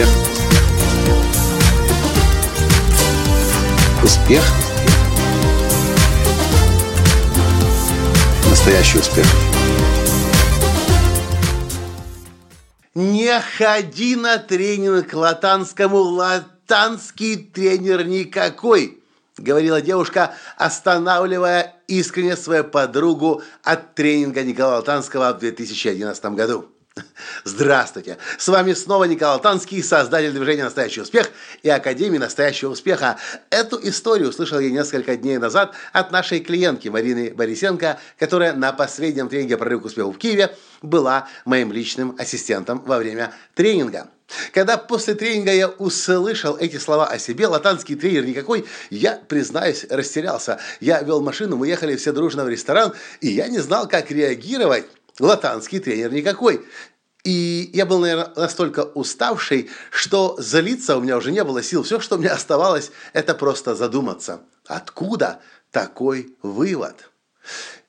Успех. Успех. Настоящий успех. Не ходи на тренинг к латанскому, латанский тренер никакой, говорила девушка, останавливая искренне свою подругу от тренинга Николая Латанского в 2011 году. Здравствуйте! С вами снова Николай Танский, создатель движения «Настоящий успех» и Академии «Настоящего успеха». Эту историю услышал я несколько дней назад от нашей клиентки Марины Борисенко, которая на последнем тренинге «Прорыв к успеху» в Киеве была моим личным ассистентом во время тренинга. Когда после тренинга я услышал эти слова о себе, латанский тренер никакой, я, признаюсь, растерялся. Я вел машину, мы ехали все дружно в ресторан, и я не знал, как реагировать. Латанский тренер никакой. И я был, наверное, настолько уставший, что залиться у меня уже не было сил. Все, что мне оставалось, это просто задуматься. Откуда такой вывод?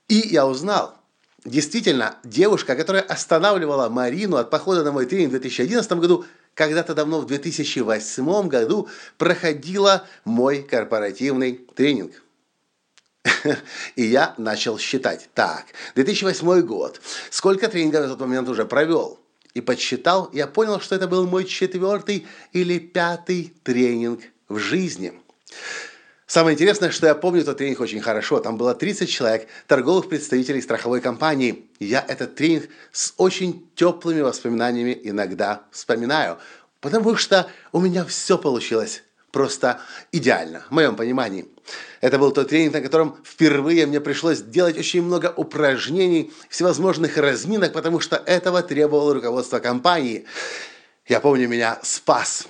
И я узнал, действительно, девушка, которая останавливала Марину от похода на мой тренинг в 2011 году, когда-то давно в 2008 году проходила мой корпоративный тренинг. И я начал считать. Так, 2008 год. Сколько тренингов в тот момент уже провел? И подсчитал, я понял, что это был мой четвертый или пятый тренинг в жизни. Самое интересное, что я помню этот тренинг очень хорошо. Там было 30 человек, торговых представителей страховой компании. Я этот тренинг с очень теплыми воспоминаниями иногда вспоминаю, потому что у меня все получилось просто идеально, в моем понимании. Это был тот тренинг, на котором впервые мне пришлось делать очень много упражнений, всевозможных разминок, потому что этого требовало руководство компании. Я помню, меня спас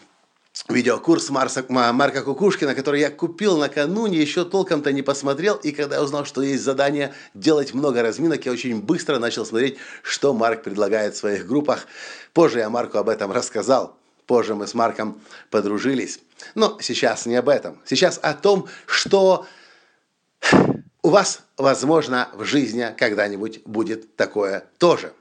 видеокурс Марса, Марка Кукушкина, который я купил накануне, еще толком-то не посмотрел, и когда я узнал, что есть задание делать много разминок, я очень быстро начал смотреть, что Марк предлагает в своих группах. Позже я Марку об этом рассказал. Позже мы с Марком подружились. Но сейчас не об этом. Сейчас о том, что у вас, возможно, в жизни когда-нибудь будет такое тоже.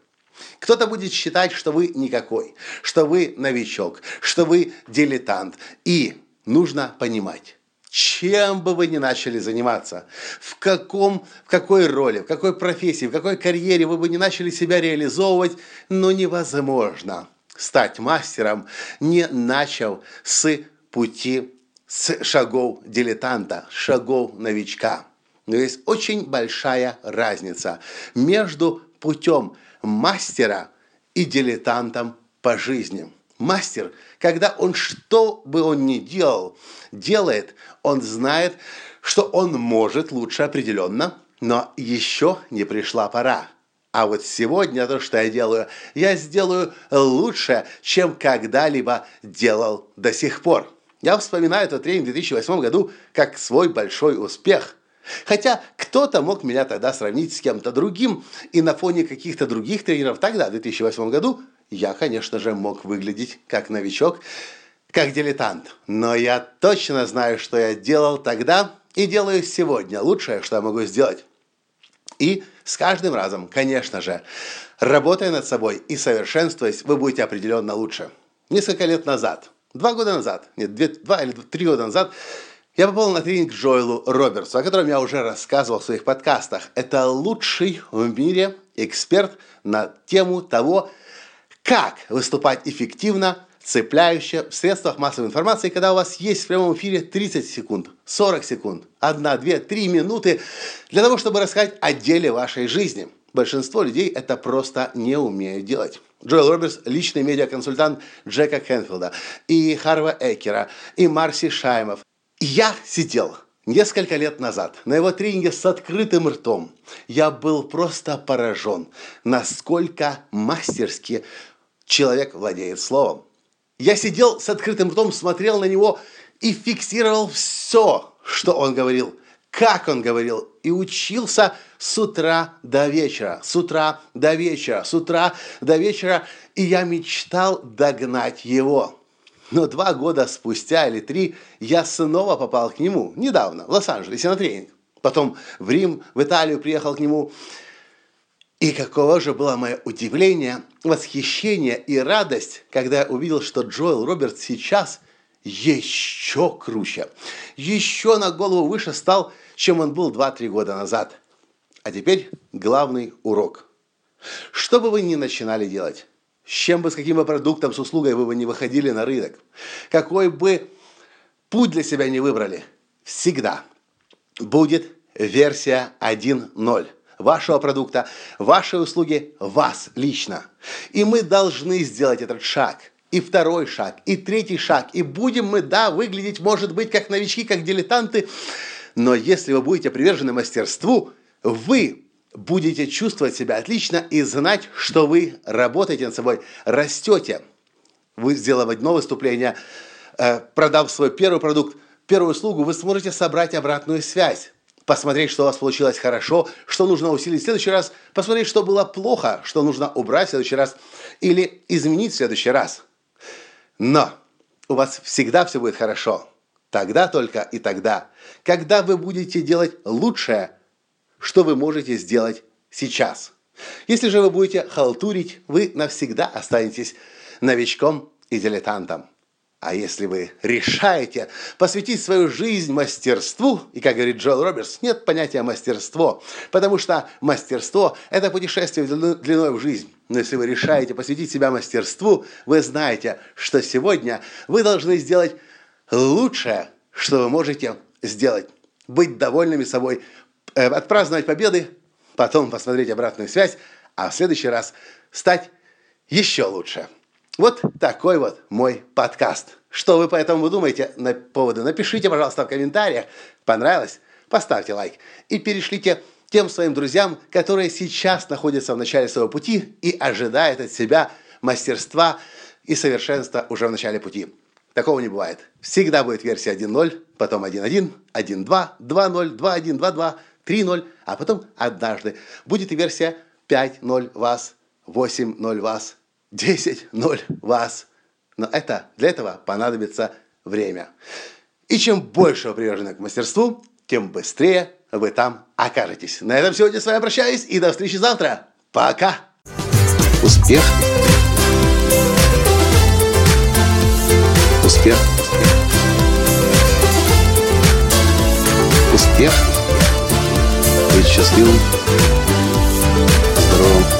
Кто-то будет считать, что вы никакой, что вы новичок, что вы дилетант. И нужно понимать, чем бы вы ни начали заниматься, в, каком, в какой роли, в какой профессии, в какой карьере вы бы не начали себя реализовывать, но невозможно – стать мастером, не начал с пути, с шагов дилетанта, шагов новичка. Но есть очень большая разница между путем мастера и дилетантом по жизни. Мастер, когда он что бы он ни делал, делает, он знает, что он может лучше определенно, но еще не пришла пора. А вот сегодня то, что я делаю, я сделаю лучше, чем когда-либо делал до сих пор. Я вспоминаю этот тренинг в 2008 году как свой большой успех. Хотя кто-то мог меня тогда сравнить с кем-то другим, и на фоне каких-то других тренеров тогда, в 2008 году, я, конечно же, мог выглядеть как новичок, как дилетант. Но я точно знаю, что я делал тогда и делаю сегодня. Лучшее, что я могу сделать. И с каждым разом, конечно же, работая над собой и совершенствуясь, вы будете определенно лучше. Несколько лет назад, два года назад, нет, две, два или три года назад, я попал на тренинг Джоэлу Робертсу, о котором я уже рассказывал в своих подкастах. Это лучший в мире эксперт на тему того, как выступать эффективно цепляющее в средствах массовой информации, когда у вас есть в прямом эфире 30 секунд, 40 секунд, 1, 2, 3 минуты для того, чтобы рассказать о деле вашей жизни. Большинство людей это просто не умеют делать. Джоэл Робертс – личный медиаконсультант Джека Хенфилда, и Харва Экера, и Марси Шаймов. Я сидел несколько лет назад на его тренинге с открытым ртом. Я был просто поражен, насколько мастерски человек владеет словом. Я сидел с открытым ртом, смотрел на него и фиксировал все, что он говорил, как он говорил, и учился с утра до вечера, с утра до вечера, с утра до вечера, и я мечтал догнать его. Но два года спустя или три я снова попал к нему, недавно, в Лос-Анджелесе на тренинг. Потом в Рим, в Италию приехал к нему. И каково же было мое удивление, восхищение и радость, когда я увидел, что Джоэл Роберт сейчас еще круче, еще на голову выше стал, чем он был 2-3 года назад. А теперь главный урок. Что бы вы ни начинали делать, с чем бы, с каким бы продуктом, с услугой вы бы не выходили на рынок, какой бы путь для себя не выбрали, всегда будет версия 1.0 вашего продукта, вашей услуги, вас лично. И мы должны сделать этот шаг. И второй шаг, и третий шаг. И будем мы, да, выглядеть, может быть, как новички, как дилетанты. Но если вы будете привержены мастерству, вы будете чувствовать себя отлично и знать, что вы работаете над собой, растете. Вы, сделав одно выступление, э, продав свой первый продукт, первую услугу, вы сможете собрать обратную связь посмотреть, что у вас получилось хорошо, что нужно усилить в следующий раз, посмотреть, что было плохо, что нужно убрать в следующий раз или изменить в следующий раз. Но у вас всегда все будет хорошо. Тогда только и тогда, когда вы будете делать лучшее, что вы можете сделать сейчас. Если же вы будете халтурить, вы навсегда останетесь новичком и дилетантом. А если вы решаете посвятить свою жизнь мастерству, и, как говорит Джоэл Робертс, нет понятия мастерство, потому что мастерство – это путешествие длиной в жизнь. Но если вы решаете посвятить себя мастерству, вы знаете, что сегодня вы должны сделать лучшее, что вы можете сделать. Быть довольными собой, э, отпраздновать победы, потом посмотреть обратную связь, а в следующий раз стать еще лучше. Вот такой вот мой подкаст. Что вы по этому думаете на поводу? Напишите, пожалуйста, в комментариях. Понравилось? Поставьте лайк. И перешлите тем своим друзьям, которые сейчас находятся в начале своего пути и ожидают от себя мастерства и совершенства уже в начале пути. Такого не бывает. Всегда будет версия 1.0, потом 1.1, 1.2, 2.0, 2.1, 2.2, 3.0, а потом однажды будет и версия 5.0 вас, 8.0 вас, 10-0 вас. Но это, для этого понадобится время. И чем больше вы привержены к мастерству, тем быстрее вы там окажетесь. На этом сегодня с вами прощаюсь и до встречи завтра. Пока! Успех! Успех! Успех! Быть счастливым, здоровым